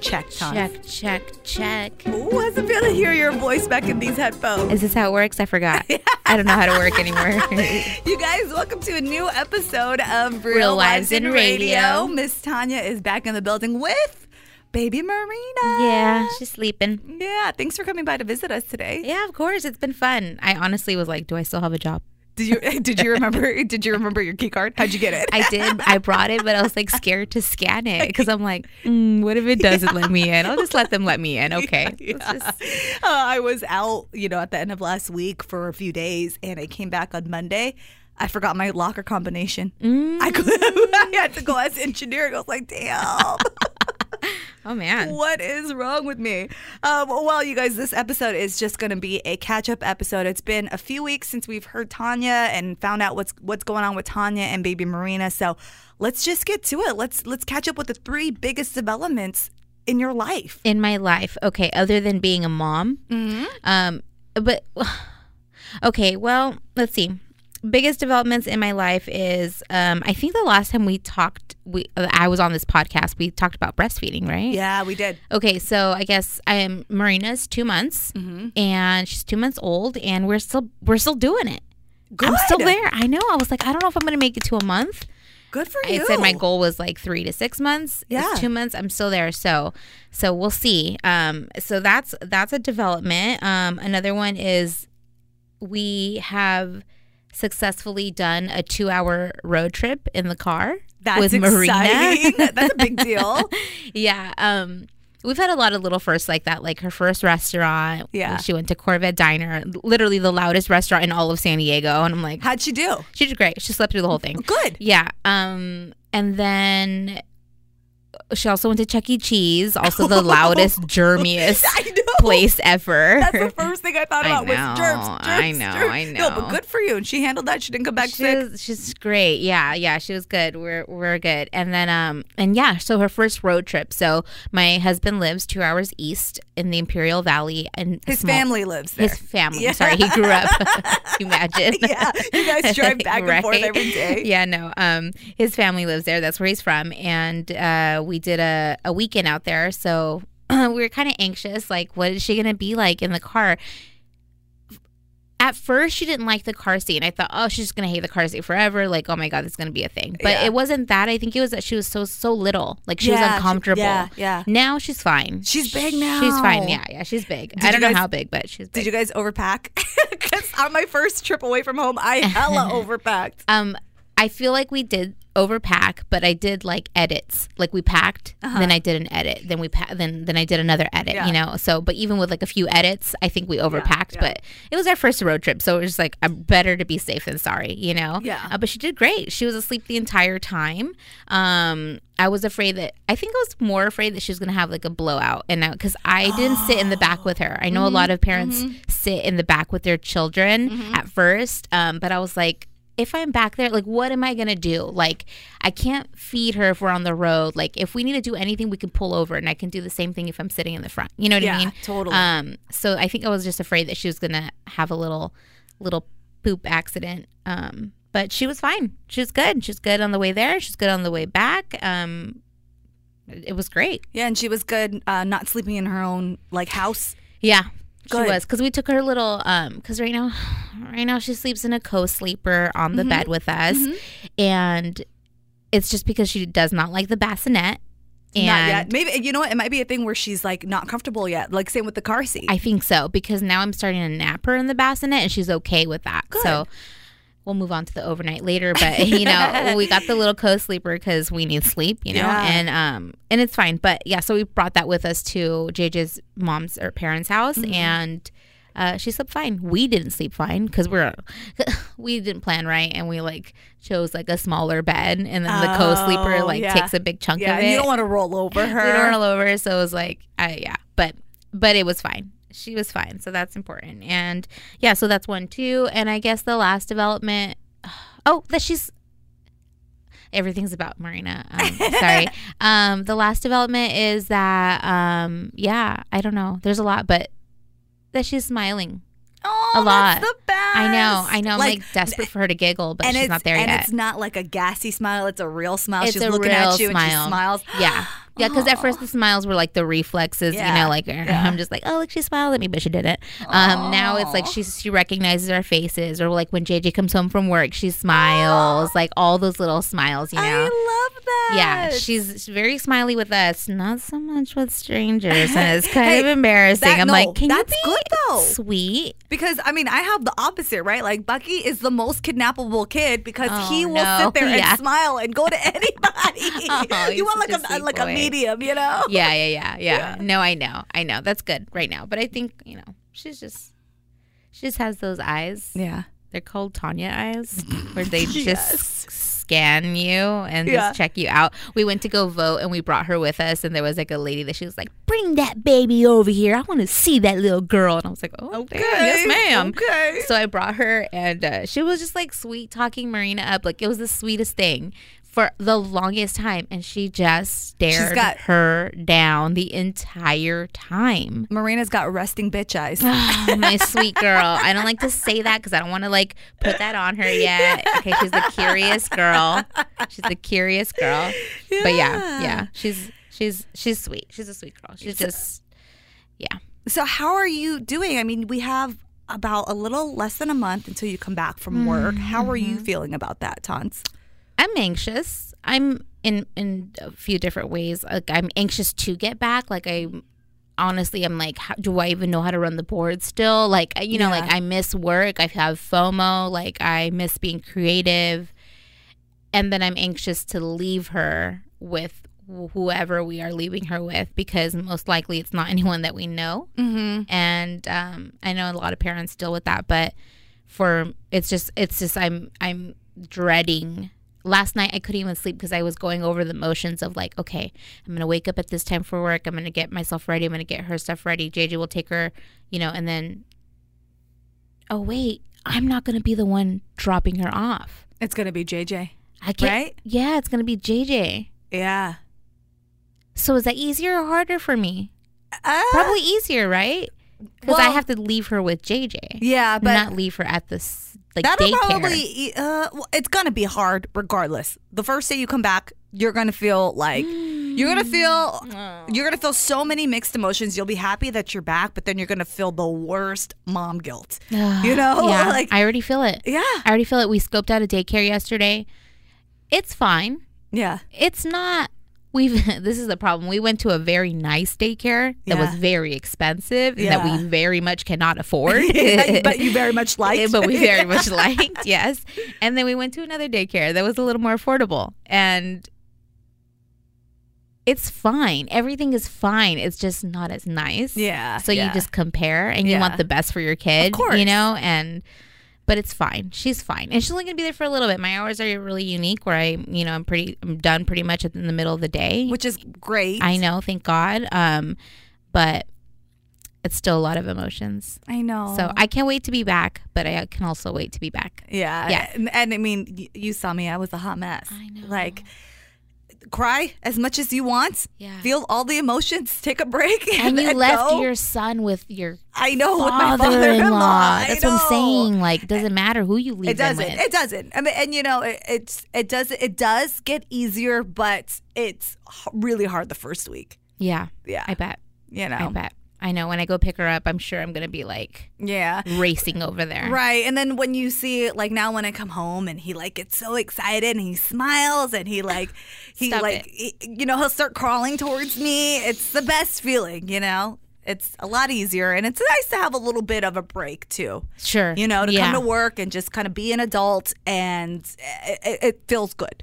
Check, Tom. Check, check, check. Ooh, how's it feel to hear your voice back in these headphones? Is this how it works? I forgot. I don't know how to work anymore. You guys, welcome to a new episode of Real, Real Wives Wives in in Radio. Radio. Miss Tonya is back in the building with baby Marina. yeah, she's sleeping. Yeah, thanks for coming by to visit us today. Yeah, of course. It's been fun. I honestly was like, do I still have a job? Did you did you remember did you remember your key card? How'd you get it? I did. I brought it, but I was like scared to scan it because I'm like, mm, what if it doesn't let me in? I'll just let them let me in. Okay. Let's Yeah. just- Uh, I was out, you know, at the end of last week for a few days, and I came back on Monday. I forgot my locker combination. I, could, I had to go ask engineering. I was like, damn. Oh, man. What is wrong with me? Um, well, you guys, this episode is just going to be a catch-up episode. It's been a few weeks since we've heard Tonya and found out what's what's going on with Tonya and baby Marina. So let's just get to it. Let's let's catch up with the three biggest developments in your life. in my life okay other than being a mom Mm-hmm. um but okay well let's see biggest developments in my life is um i think the last time we talked we i was on this podcast we talked about breastfeeding right Yeah, we did. okay so i guess i am marina's two months Mm-hmm. and she's two months old and we're still we're still doing it Good. i'm still there i know i was like i don't know if i'm gonna make it to a month Good for you. I said my goal was like three to six months. Yeah. It's two months. I'm still there. So, so we'll see. Um, so that's that's a development. Um, another one is we have successfully done a two hour road trip in the car That's with Marina. exciting. That's a big deal. yeah. Um, we've had a lot of little firsts like that. Like her first restaurant. Yeah. She went to Corvette Diner, literally the loudest restaurant in all of San Diego, and I'm like, How'd she do? she did great. She slept through the whole thing. Good. Yeah. Um, and then she also went to Chuck E. Cheese, also the loudest, germiest place ever. That's the first thing I thought I about was know, germs, germs. I know, germs. I know. No, but good for you. And she handled that. She didn't come back She sick. was, she's great. Yeah, yeah, she was good. We're we're good. And then um and yeah, so her first road trip. So my husband lives two hours east in the Imperial Valley, and His small- family lives there. His family. Yeah. Sorry, he grew up. Imagine. Yeah, you guys drive back and forth every day. Yeah, no. Um, his family lives there. That's where he's from, and uh, we did a a weekend out there. So we were kind of anxious. Like, what is she gonna be like in the car? At first, she didn't like the car seat, and I thought, oh, she's just gonna hate the car seat forever. Like, oh my god, this is gonna be a thing. But Yeah. it wasn't that. I think it was that she was so so little. Like, she Yeah, was she- uncomfortable. yeah, yeah. Now she's fine. She's big now. She's fine. Yeah, yeah, she's big. Did I don't know how big, but she's big. Did you guys overpack? Because on my first trip away from home, I hella overpacked. Um, I feel like we did overpack, but I did like edits. Like we packed, then I did an edit, then we pa- then then I did another edit. Uh-huh. Yeah. You know, so but even with like a few edits, I think we overpacked. yeah. But it was our first road trip, so it was like I'm better to be safe than sorry. You know. Yeah. Uh, but she did great. She was asleep the entire time. Um, I was afraid that I think I was more afraid that she was gonna have like a blowout, and now, because I didn't sit in the back with her. I know Mm-hmm. a lot of parents sit in the back with their children at first, um, but I was like if I'm back there, like, what am I gonna do? Like, I can't feed her if we're on the road. Like, if we need to do anything, we can pull over, and I can do the same thing if I'm sitting in the front. You know what Yeah, I mean? totally. Um, so I think I was just afraid that she was gonna have a little, little poop accident. Um, but she was fine. She was good. She's good on the way there. She's good on the way back. Um, it was great. Yeah, and she was good uh, not sleeping in her own like house. Yeah. Good. She was because we took her little um because right now, right now she sleeps in a co-sleeper on the Mm-hmm. bed with us, and it's just because she does not like the bassinet. And Not yet. Maybe you know what? It might be a thing where she's like not comfortable yet. Like same with the car seat. I think so because now I'm starting to nap her in the bassinet and she's okay with that. So we'll move on to the overnight later. But you know, we got the little co-sleeper because we need sleep. You know, Yeah. and um and it's fine. But yeah, so we brought that with us to JJ's mom's or parents' house Mm-hmm. and. Uh, she slept fine. We didn't sleep fine because we're we didn't plan right, and we like chose like a smaller bed, and then the co-sleeper Oh, like yeah. takes a big chunk yeah, of and it. you don't want to roll over her. We don't roll over, so it was like, I yeah, but but it was fine. She was fine, so that's important. And yeah, so that's one too. And I guess the last development, oh, that she's everything's about Marina. Um, sorry. Um, the last development is that um, yeah, I don't know. There's a lot, but that she's smiling. Oh, a lot. That's the best. I know, I know. I'm like, desperate for her to giggle, but and she's it's not there and yet. it's not like a gassy smile. It's a real smile. It's she's a looking real at you and she smile. smiles. Yeah. Yeah, because at first the smiles were like the reflexes, you know, like yeah. I'm just like, oh, look, she smiled at me, but she didn't. Um, now it's like she she recognizes our faces, or like when JJ comes home from work, she smiles, like all those little smiles, you know. That. yeah, she's very smiley with us, not so much with strangers, and it's kind Hey, of embarrassing. that- I'm no, like, can that's you be good, though. sweet? because I mean I have the opposite, right? Like Bucky is the most kidnappable kid because Oh, he will no. sit there Yeah. and smile and go to anybody. Oh, you want like a a, like a medium, you know? Yeah, yeah, yeah, yeah. No, I know, I know. That's good right now, but I think you know she's just she just has those eyes. Yeah. They're called Tonya eyes, where they just Yes. Scan you and Yeah. just check you out. We went to go vote and we brought her with us, and there was like a lady that she was like, "Bring that baby over here. I want to see that little girl." And I was like, "Oh, damn, yes, ma'am." Okay. So I brought her, and uh, she was just like sweet talking Marina up. Like it was the sweetest thing for the longest time, and she just stared got- her down the entire time. Marina's got resting bitch eyes. Oh, my sweet girl. I don't like to say that because I don't want to like put that on her yet. Okay, she's the curious girl. She's the curious girl. But yeah, yeah, she's she's she's sweet. She's a sweet girl. She's just yeah. So how are you doing? I mean, we have about a little less than a month until you come back from work. How are Mm-hmm. you feeling about that, Tons? I'm anxious. I'm in in a few different ways. Like I'm anxious to get back. Like I honestly I'm like how, do I even know how to run the board still? Like you know Yeah. like I miss work. I have FOMO. Like I miss being creative. And then I'm anxious to leave her with whoever we are leaving her with because most likely it's not anyone that we know Mm-hmm. and um, I know a lot of parents deal with that, but for it's just it's just I'm I'm dreading. Last night I couldn't even sleep because I was going over the motions of like, okay, I'm gonna wake up at this time for work. I'm gonna get myself ready. I'm gonna get her stuff ready. JJ will take her, you know, and then, oh wait, I'm not gonna be the one dropping her off. It's gonna be JJ. I can't. Right? Yeah, it's gonna be JJ. Yeah. So is that easier or harder for me? Uh, Probably easier, right? Because I have to leave her with JJ. Yeah, but not leave her at this like that'll daycare. probably uh, well, it's gonna be hard regardless. The first day you come back, you're gonna feel like you're gonna feel you're gonna feel so many mixed emotions. You'll be happy that you're back, but then you're gonna feel the worst mom guilt. you know, yeah, like I already feel it. yeah, I already feel it. We scoped out a daycare yesterday. It's fine. yeah. It's not. We've. This is the problem. We went to a very nice daycare that was very expensive and that we very much cannot afford. but you very much liked. but we very much liked, yes. And then we went to another daycare that was a little more affordable. And it's fine. Everything is fine. It's just not as nice. Yeah, So yeah. you just compare and you Yeah. want the best for your kid, course. you know? And but it's fine. She's fine. And she's only gonna be there for a little bit. My hours are really unique where I, you know, I'm pretty I'm done pretty much in the middle of the day. which is great. I know, thank God. Um, but it's still a lot of emotions. I know. So I can't wait to be back, but I can also wait to be back. Yeah. Yeah. And, and I mean, you saw me. I was a hot mess. I know. Like, cry as much as you want. Yeah. Feel all the emotions. Take a break. And you then left go. your son with your I know with my father-in-law. That's what I'm saying. Like, doesn't matter who you leave with. It doesn't. with. It doesn't. I mean, and you know, it, it's it does it does get easier, but it's really hard the first week. yeah, Yeah. I bet. You know. I bet. I know when I go pick her up, I'm sure I'm gonna be like Yeah. racing over there. Right. And then when you see like now when I come home and he like gets so excited and he smiles and he like he Stop like he- you know he'll start crawling towards me. It's the best feeling, you know. It's a lot easier and it's nice to have a little bit of a break too. Sure. You know, to yeah. come to work and just kind of be an adult and it, it, feels good.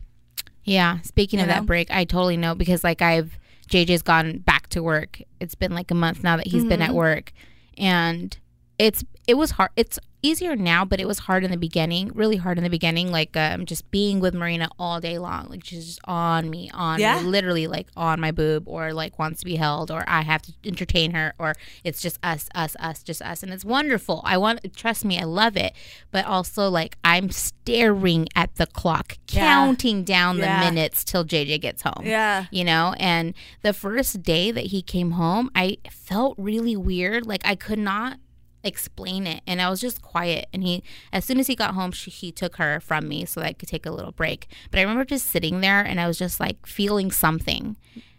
Yeah. Speaking of You that break, I totally know because like I've JJ's gone back to work. It's been like a month now that he's been Mm-hmm. at work, and it's it was hard. It's easier now, but it was hard in the beginning. Really hard in the beginning. Like um, just being with Marina all day long. Like she's just on me, on Yeah. me, literally like on my boob, or like wants to be held, or I have to entertain her, or it's just us, us, us, just us, and it's wonderful. I want trust me, I love it, but also like I'm staring at the clock, Yeah. counting down Yeah. the minutes till JJ gets home. Yeah. You know, and the first day that he came home, I felt really weird. Like I could not explain it. And I was just quiet. And he, as soon as he got home, she, he took her from me so that I could take a little break. But I remember just sitting there and I was just like feeling something.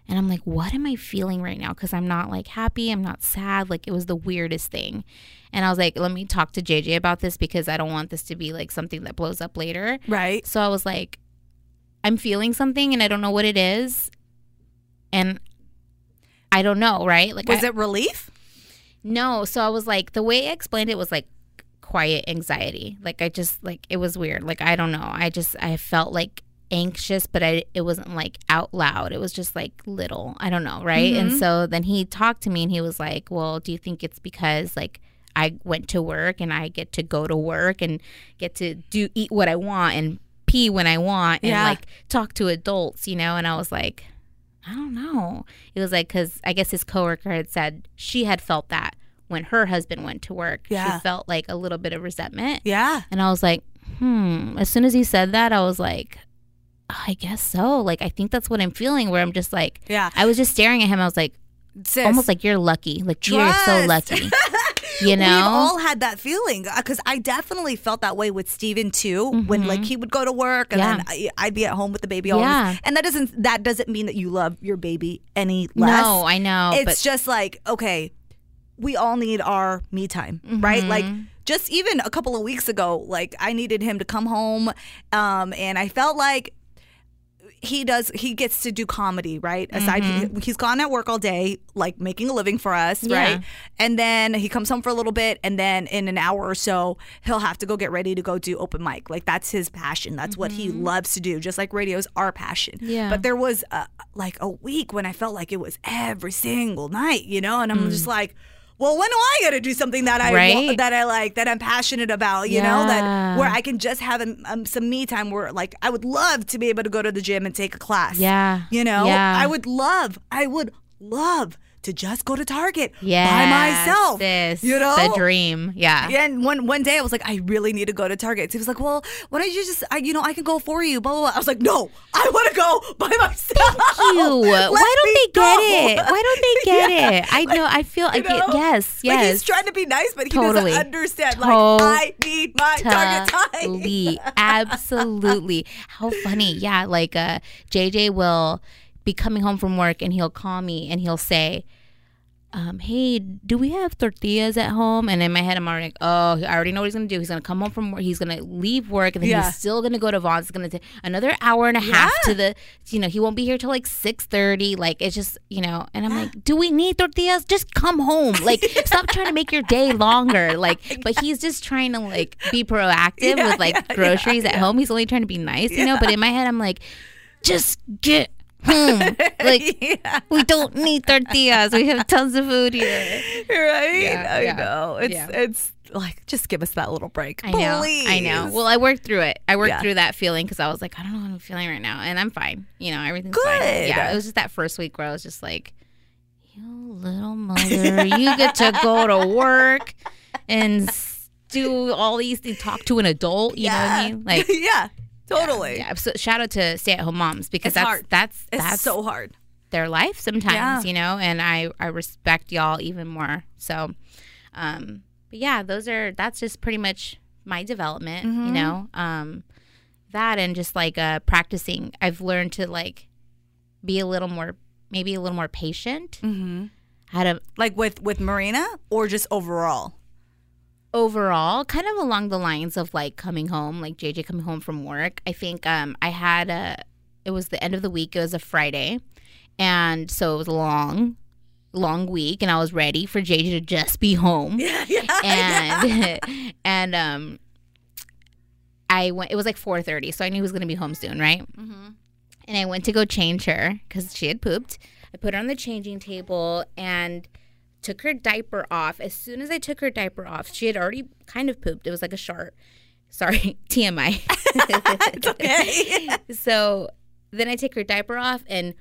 And I'm like, what am I feeling right now? Because I'm not like happy. I'm not sad. Like it was the weirdest thing. And I was like, let me talk to JJ about this because I don't want this to be like something that blows up later. Right. So I was like, I'm feeling something and I don't know what it is. And I don't know, right? Like, Was I- it relief? No. So I was like, the way I explained it was like quiet anxiety. Like, I just, like, it was weird. Like, I don't know. I just, I felt like anxious, but I, it wasn't like out loud. It was just like little. I don't know, right? And mm-hmm. so then he talked to me and he was like, well, do you think it's because, like, I went to work and I get to go to work and get to do eat what I want and pee when I want and Yeah. like talk to adults, you know? And I was like, I don't know. It was like because I guess his coworker had said she had felt that when her husband went to work. Yeah. She felt like a little bit of resentment. Yeah. And I was like, hmm. As soon as he said that, I was like, I guess so. Like, I think that's what I'm feeling, where I'm just like, Yeah. I was just staring at him. I was like, Sis. almost like you're lucky. Like, you're so lucky. You know, We've all had that feeling because I definitely felt that way with Steven too. When like he would go to work and Mm-hmm. Yeah. then I, I'd be at home with the baby. All Yeah. and that doesn't that doesn't mean that you love your baby any less. no, I know. it's but just like okay, we all need our me time, right? Mm-hmm. Like just even a couple of weeks ago, like I needed him to come home, um, and I felt like he does he gets to do comedy right aside he, he's gone at work all day like making a living for us Mm-hmm. Yeah. right and then he comes home for a little bit and then in an hour or so he'll have to go get ready to go do open mic like that's his passion that's what he loves to do just like radio's our passion Mm-hmm. Yeah. but there was a, like a week when i felt like it was every single night you know and i'm just like well, when do I get to do something that I. Right? that I like that I'm passionate about? You know that where I can just have um, some me time. Where like I would love to be able to go to the gym and take a class. Yeah. you know, Yeah. I would love, I would love to just go to Target yeah, by myself. This, you know, the dream. Yeah. and one one day I was like, I really need to go to Target. So He was like, Well, why don't you just, I, you know, I can go for you. Blah blah. blah. I was like, No, I want to go by myself. you. Let Why don't they get it? Why don't they get Yeah. it? I know. I feel. I You know? yes. Like Yes. he's trying to be nice, but he Totally. doesn't understand. Like I need my Target time. Absolutely. How funny. Yeah. Like uh, JJ will be coming home from work and he'll call me and he'll say, um, hey, do we have tortillas at home? And in my head, I'm already like, oh, I already know what he's gonna do. He's gonna come home from work. He's gonna leave work, and then Yeah. he's still gonna go to Vons. It's gonna take another hour and a half to the, you know, he won't be here till like six thirty. Like it's just, you know. And I'm like, do we need tortillas? Just come home. Like, stop trying to make your day longer. Like, but he's just trying to like be proactive Yeah, with like yeah, groceries at home. He's only trying to be nice, you know. But in my head, I'm like, just get home. Like yeah, we don't need tortillas. We have tons of food here. right. Yeah, I yeah, know. It's yeah. it's like just give us that little break. I know. I know. Well, I worked through it. I worked Yeah. through that feeling because I was like, I don't know what I'm feeling right now, and I'm fine. You know, everything's fine. Good. Yeah, it was just that first week where I was just like, you little mother, you get to go to work and do all these things, talk to an adult. You know what I mean? Like, yeah, totally. yeah. So shout out to stay at home moms because It's that's hard. that's It's that's so hard. their life sometimes, Yeah. you know, and I I respect y'all even more. So, um, but yeah, those are that's just pretty much my development, Mm-hmm. you know, um, that and just like uh, practicing. I've learned to like be a little more, maybe a little more patient. Mm-hmm. had a Like with with Marina or just overall? Overall kind of along the lines of like coming home, like JJ coming home from work. I think um I had a it was the end of the week, it was a Friday. And so it was a long long week and I was ready for JJ to just be home. Yeah, yeah. and and um I went it was like 4:30 so I knew he was going to be home soon right Mm-hmm. and I went to go change her cuz she had pooped I put her on the changing table and took her diaper off. As soon as I took her diaper off she had already kind of pooped. It was like a sharp sorry TMI it's okay. so then I take her diaper off and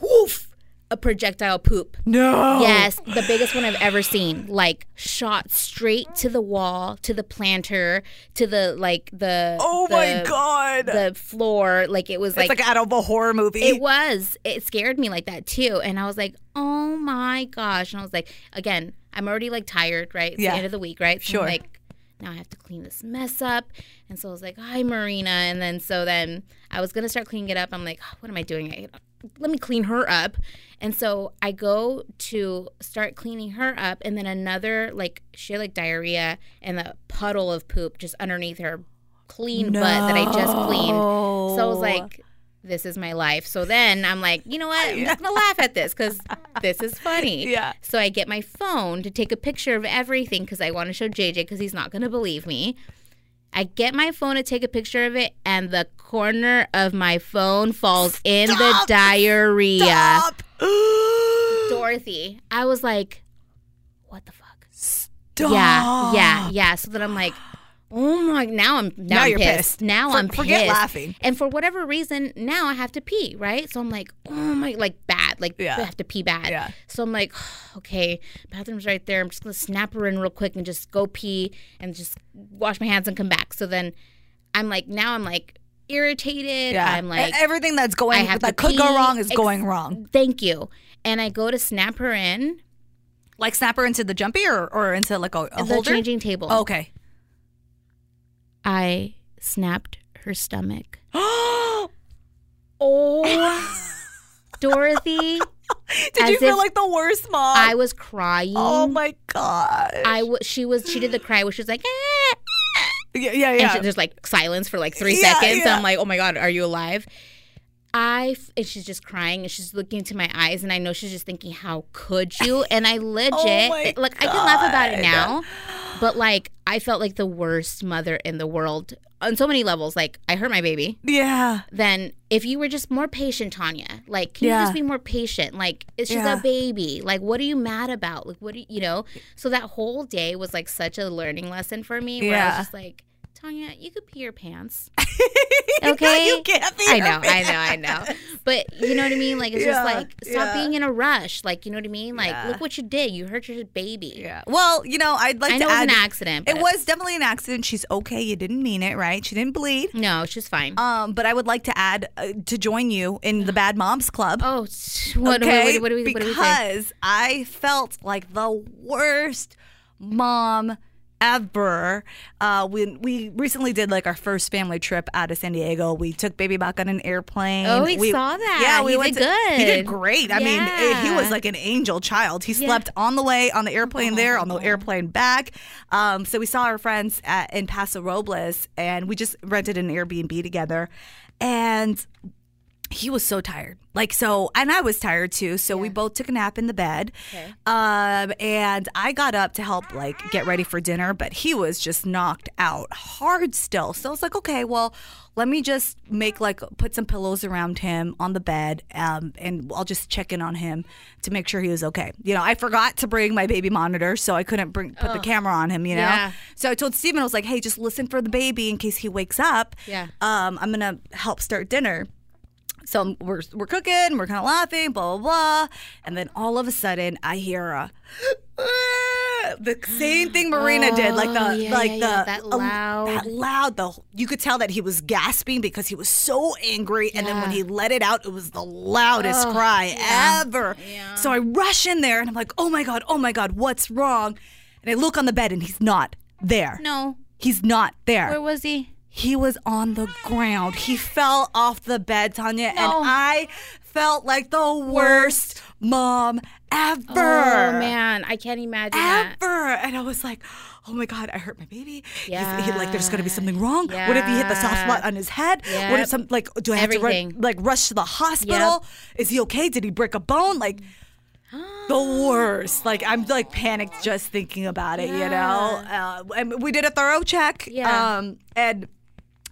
whoof a projectile poop no. Yes, the biggest one I've ever seen. Like shot straight to the wall, to the planter, to the like the Oh the- my god. the floor. Like it was it's like, out of a horror movie. it was. It scared me like that too. And I was like, oh my gosh. And I was like, again, I'm already like tired, right? It's Yeah. the end of the week, right? So Sure. I'm like, now I have to clean this mess up. And so I was like, hi, Marina. And then so then I was going to start cleaning it up. I'm like, what am I doing? I, let me clean her up. And so I go to start cleaning her up. And then another, like, she had like diarrhea and the puddle of poop just underneath her clean butt that I just cleaned. So I was like, this is my life. So then I'm like, you know what? I'm just gonna laugh at this because this is funny. Yeah. So I get my phone to take a picture of everything because I want to show JJ because he's not gonna believe me. I get my phone to take a picture of it, and the corner of my phone falls in the diarrhea. Stop. Dorothy, I was like, what the fuck? Stop. Yeah, yeah, yeah. So then I'm like, oh my! Now I'm now, Now I'm you're pissed. pissed. Now For- I'm forget pissed. laughing. And for whatever reason, now I have to pee. Right? So I'm like, oh my, like bad, like Yeah. I have to pee bad. Yeah. So I'm like, okay, bathroom's right there. I'm just gonna snap her in real quick and just go pee and just wash my hands and come back. So then I'm like, now I'm like irritated. Yeah. I'm like, everything that's going that could go wrong is Ex- going wrong. thank you. And I go to snap her in Like snap her into the jumpy or, or into like a, a the holder. changing table. Oh, okay. I snapped her stomach. Did Oh, Dorothy, As you feel like the worst mom? I was crying. oh my god. I was. She was. She did the cry where she was like, eh. yeah, yeah, and yeah. she, there's like silence for like three Yeah, seconds. yeah. I'm like, oh my god, are you alive? I f- and she's just crying and she's looking into my eyes and I know she's just thinking, how could you? And I legit Oh like I can laugh about it now, but like I felt like the worst mother in the world on so many levels. Like I hurt my baby. yeah. then if you were just more patient, Tonya, like can you just be more patient? Like she's Yeah. a baby. Like what are you mad about? Like what do you, you know? So that whole day was like such a learning lesson for me. Where I Yeah. was just like, Tonya, you could pee your pants. Okay. you can't be. I know, I know, I know. But you know what I mean? Like it's Yeah, just like stop yeah. being in a rush. Like you know what I mean? Like Yeah. look what you did. You hurt your baby. Yeah. Well, you know, I'd like I to know it was add. an accident. it was definitely an accident. She's okay. You didn't mean it, right? She didn't bleed. No, she's fine. Um, but I would like to add uh, to join you in the Bad Moms Club. oh, what, okay, what, what, what, do we, what do we say? because I felt like the worst mom ever. Uh, we we recently did like our first family trip out of San Diego. We took baby back on an airplane. Oh, we saw that. Yeah, we He went did to- He did great. I mean, eh, he was like an angel child. He Yeah. slept on the way on the airplane there, on the airplane back. Um, so we saw our friends at, in Paso Robles, and we just rented an Airbnb together, and he was so tired. Like so, and I was tired too. So we both took a nap in the bed. Um, and I got up to help like get ready for dinner, but he was just knocked out hard still. So I was like, okay, well, let me just make like put some pillows around him on the bed, um, and I'll just check in on him to make sure he was okay. You know, I forgot to bring my baby monitor, so I couldn't bring put the camera on him. You know, Yeah. so I told Steven, I was like, hey, just listen for the baby in case he wakes up. Yeah. Um, I'm gonna help start dinner. So we're we're cooking, we're kind of laughing, blah blah blah, and then all of a sudden I hear a the same thing Marina did, like the Oh, yeah, like yeah, the yeah, that um, loud- that loud. The you could tell that he was gasping because he was so angry, and then when he let it out, it was the loudest cry ever. So I rush in there and I'm like, oh my god, oh my god, what's wrong? And I look on the bed and he's not there. No. He's not there. Where was he? He was on the ground. He fell off the bed, Tonya, and I felt like the worst mom ever. Oh man, I can't imagine that. Ever. And I was like, oh my God, I hurt my baby. Yeah. he- like, there's going to be something wrong. Yeah. What if he hit the soft spot on his head? What if some, like, do I have to run, like, rush to the hospital? Is he okay? Did he break a bone? Like, the worst. Like, I'm like panicked just thinking about it, yeah. you know? Uh, and we did a thorough check. Yeah. Um, and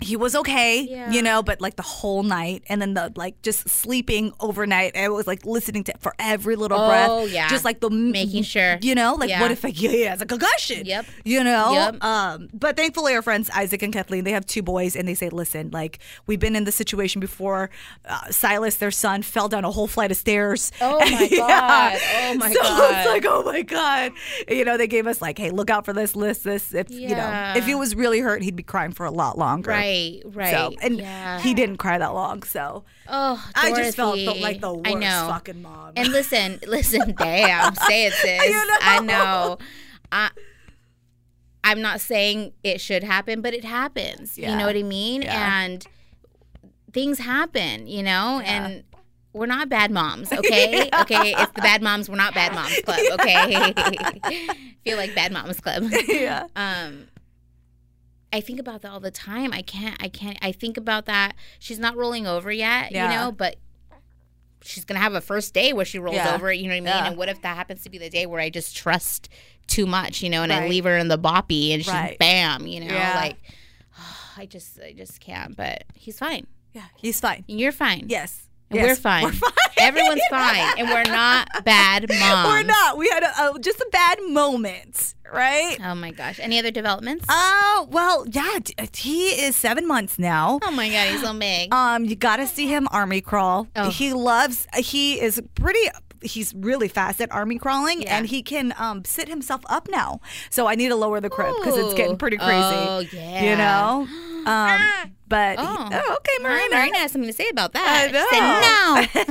he was okay, Yeah. you know, but like the whole night and then the like just sleeping overnight. I was like listening to for every little Oh, breath. yeah. Just like the Making sure. you know, like Yeah. what if he has a concussion? Yep. You know? Yep. Um, but thankfully our friends Isaac and Kathleen, they have two boys and they say, listen, like we've been in this situation before. Uh, Silas, their son, fell down a whole flight of stairs. Oh my Yeah. God. Oh my so God. it's like, oh my God. You know, they gave us like, hey, look out for this list, this. If you know, if he was really hurt, he'd be crying for a lot longer. Right, right. So and yeah. he didn't cry that long. So Oh, I just felt the, like the worst I know. fucking mom. And listen, listen, damn, say it, sis. You know? I know. I, I'm not saying it should happen, but it happens. You know what I mean? Yeah. And things happen, you know? And we're not bad moms, okay? Okay, it's the bad moms. We're not bad moms club, okay? Feel like bad moms club. yeah. um I think about that all the time. I can't I can't I think about that. She's not rolling over yet, Yeah. you know, but she's gonna have a first day where she rolls Yeah. over, you know what I mean? Yeah. And what if that happens to be the day where I just trust too much, you know, and I leave her in the boppy and she's Right. bam, you know, like I just I just can't. But he's fine. Yeah. He's fine. You're fine. Yes. And Yes. we're fine. We're fine. Everyone's fine. And we're not bad moms. We're not. We had a, a, just a bad moment, right? Oh my gosh. Any other developments? Oh, well, yeah. d- He is seven months now. oh my god, he's so big. Um, you got to see him army crawl. Oh. He loves. He is pretty. He's really fast at army crawling, Yeah. and he can um, sit himself up now. So I need to lower the crib because it's getting pretty crazy. Oh, yeah. You know. Um, but he- Oh. oh, okay, Marina. Marina. Has something to say about that. I said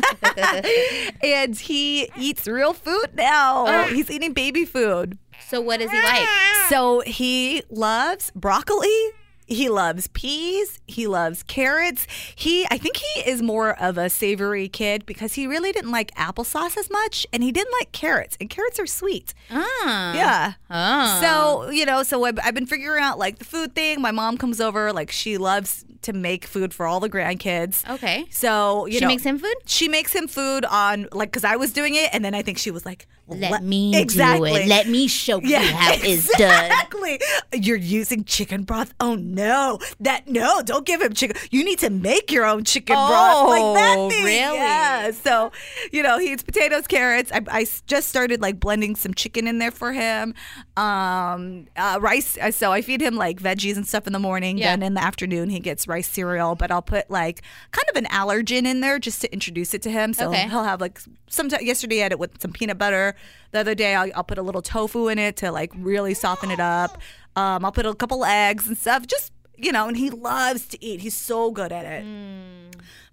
no. and he eats real food now. Oh. He's eating baby food. so what is he like? So he loves broccoli. He loves peas. He loves carrots. He, I think he is more of a savory kid because he really didn't like applesauce as much, and he didn't like carrots. And carrots are sweet. Ah. Yeah. Oh. So you know, so I've, I've been figuring out like the food thing. My mom comes over, like she loves to make food for all the grandkids. Okay. So you She know, makes him food? She makes him food on like because I was doing it, and then I think she was like, Let me exactly. do it. Let me show you how it's done. Exactly. You're using chicken broth. Oh no, that no! Don't give him chicken. You need to make your own chicken broth, like that Oh, thing. really? Yeah. So, you know, he eats potatoes, carrots. I just started like blending some chicken in there for him. Um, uh, rice. uh, So I feed him like veggies and stuff in the morning. Yeah. Then in the afternoon he gets rice cereal. But I'll put like kind of an allergen in there just to introduce it to him. So Okay. he'll have like some. Yesterday I had it with some peanut butter. The other day I'll, I'll put a little tofu in it to like really soften it up. Um, I'll put a couple eggs and stuff. Just you know, and he loves to eat. He's so good at it.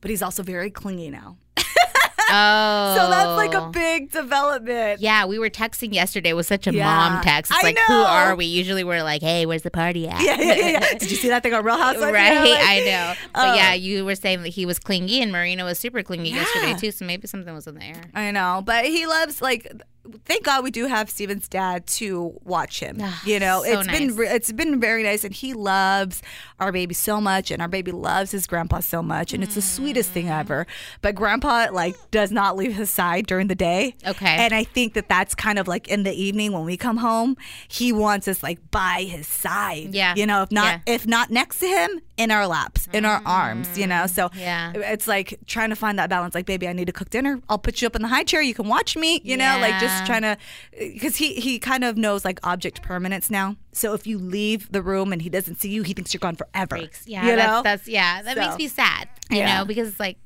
But he's also very clingy now. Oh. So that's like a big development. Yeah, we were texting yesterday. It was such a Yeah. mom text. It's I like, who are we? Usually we're like, hey, where's the party at? Yeah, yeah, yeah, yeah. Did you see that thing on Real Housewives? Right, Yeah, like- I know. But Oh. yeah, you were saying that he was clingy and Marina was super clingy yesterday too. So maybe something was in the air. I know, but he loves like. Thank God we do have Steven's dad to watch him. Ah, You know, so it's been nice. re- it's been very nice, and he loves our baby so much, and our baby loves his grandpa so much, and it's the sweetest thing Mm. ever. But grandpa like does not leave his side during the day. Okay. and I think that that's kind of like in the evening when we come home, he wants us like by his side. Yeah. you know, if not Yeah. Mm. if not next to him, in our laps, in our arms. You know, so Yeah. it's like trying to find that balance. Like, baby, I need to cook dinner. I'll put you up in the high chair. You can watch me. You know, like Yeah. Just trying to, because he he kind of knows like object permanence now. So if you leave the room and he doesn't see you, he thinks you're gone forever. Freaks. Yeah, you that's, know? that's yeah. That makes me sad. You Yeah. know, because it's like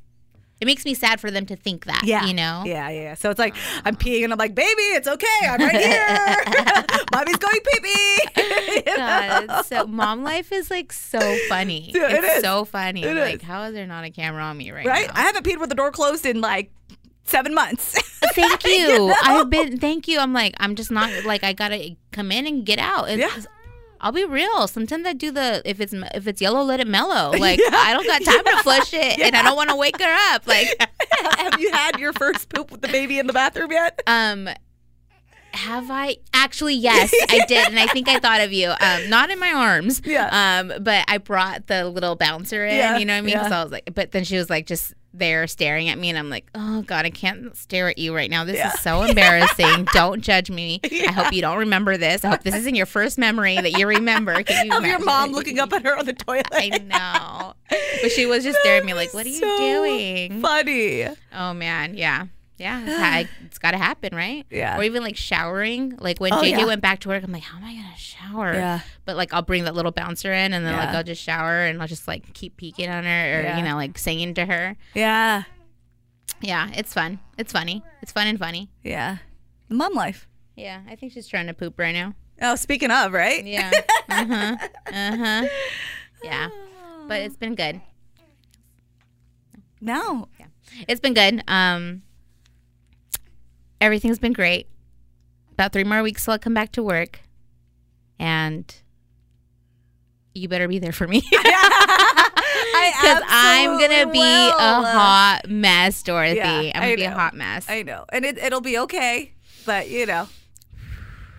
it makes me sad for them to think that. yeah, You know. yeah, yeah. yeah. So it's like I'm peeing and I'm like, baby, it's okay. I'm right here. Mommy's going pee pee. God, so mom life is like so funny. Dude, it's is. so funny. It like, is. how is there not a camera on me right, right? now? I haven't peed with the door closed in like seven months. Thank you. know? I've been. Thank you. I'm like, I'm just not like I gotta come in and get out. It's, Yeah. I'll be real. Sometimes I do the if it's if it's yellow, let it mellow. Like I don't got time to flush it, and I don't want to wake her up. Like Have you had your first poop with the baby in the bathroom yet? Um, have I actually? Yes, I did, and I think I thought of you. Um, not in my arms. Yeah. Um, but I brought the little bouncer in. Yeah, You know what I mean? yeah. So I was like, but then she was like, just there staring at me, and I'm like, oh god, I can't stare at you right now. This Yeah. is so embarrassing. don't judge me. I hope you don't remember this. I hope this isn't your first memory that you remember. Can you Of your mom looking up at her on the toilet. I know, but she was just staring at me like, what are you doing? Funny. Oh man, yeah. Yeah, it's got to happen, right? Yeah. Or even like showering. Like when Oh, JJ yeah. went back to work, I'm like, how am I gonna shower? Yeah. But like I'll bring that little bouncer in, and then like I'll just shower, and I'll just like keep peeking on her, or Yeah. you know, like singing to her. Yeah. Yeah, it's fun. It's funny. It's fun and funny. Yeah. Mom life. Yeah, I think she's trying to poop right now. Oh, speaking of, right? Yeah. uh huh. Uh huh. Yeah. But it's been good. No. Yeah. It's been good. Um, everything's been great. About three more weeks till I come back to work, and you better be there for me because I'm gonna absolutely be a hot mess, Dorothy. Yeah, I'm gonna be a hot mess. I know. And it, it'll be okay. But, you know,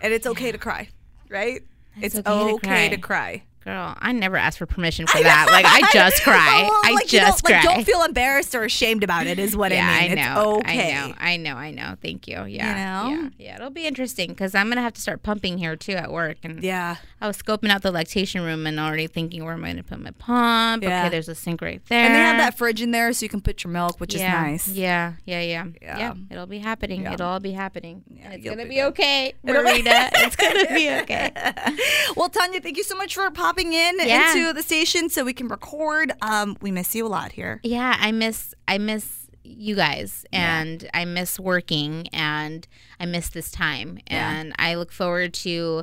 and it's okay to cry, right? It's, It's okay to okay to cry. cry. Girl, I never asked for permission for that. Like I just cry. Oh, I like, just don't, cry. Like, don't feel embarrassed or ashamed about it, is what yeah, I mean. I know. It's okay. I know. I know. I know. Thank you. Yeah. You know? Yeah. Yeah. It'll be interesting because I'm gonna have to start pumping here too at work, and Yeah. I was scoping out the lactation room and already thinking where am I going to put my pump? Yeah. Okay, there's a sink right there. And they have that fridge in there so you can put your milk, which yeah. is nice. Yeah, yeah, yeah, Yeah. yeah. it'll be happening. It'll all be happening. and it's gonna be be, okay, Marita. it's gonna be okay. Well, Tanya, thank you so much for popping in Yeah. into the station so we can record. Um, we miss you a lot here. Yeah, I miss I miss you guys and I miss working and I miss this time Yeah. and I look forward to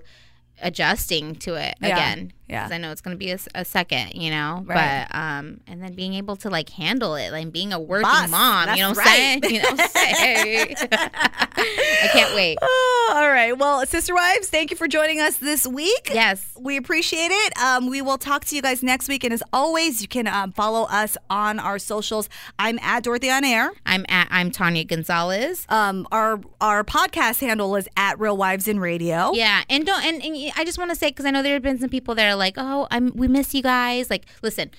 adjusting to it Yeah. again. Yeah. 'Cause I know it's going to be a second, you know, Right. but um, and then being able to like handle it, like being a working Boss, mom, you know what I'm saying? right. You know, what I'm saying? I can't wait. Oh, all right. Well, Sister Wives, thank you for joining us this week. Yes. We appreciate it. Um, we will talk to you guys next week. And as always, you can um, follow us on our socials. I'm at Dorothy on Air. I'm at I'm Tonya Gonzalez. Um, our our podcast handle is at Real Wives in Radio. Yeah, and don't and, and I just want to say because I know there have been some people that are like, "Oh, I'm we miss you guys." Like, listen,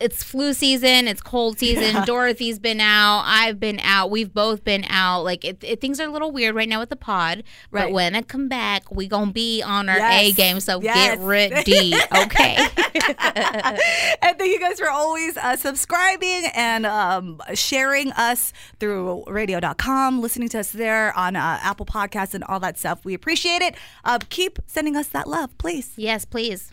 it's flu season, it's cold season. Dorothy's been out, I've been out, we've both been out. Like, it, it, things are a little weird right now with the pod. Right. But when I come back, we gonna be on our Yes. A game. So Yes. get ready, okay? and thank you guys for always uh, subscribing and um, sharing us through radio.com, listening to us there on uh, Apple Podcasts and all that stuff. We appreciate it. Uh, keep sending us that love, please. yes, please.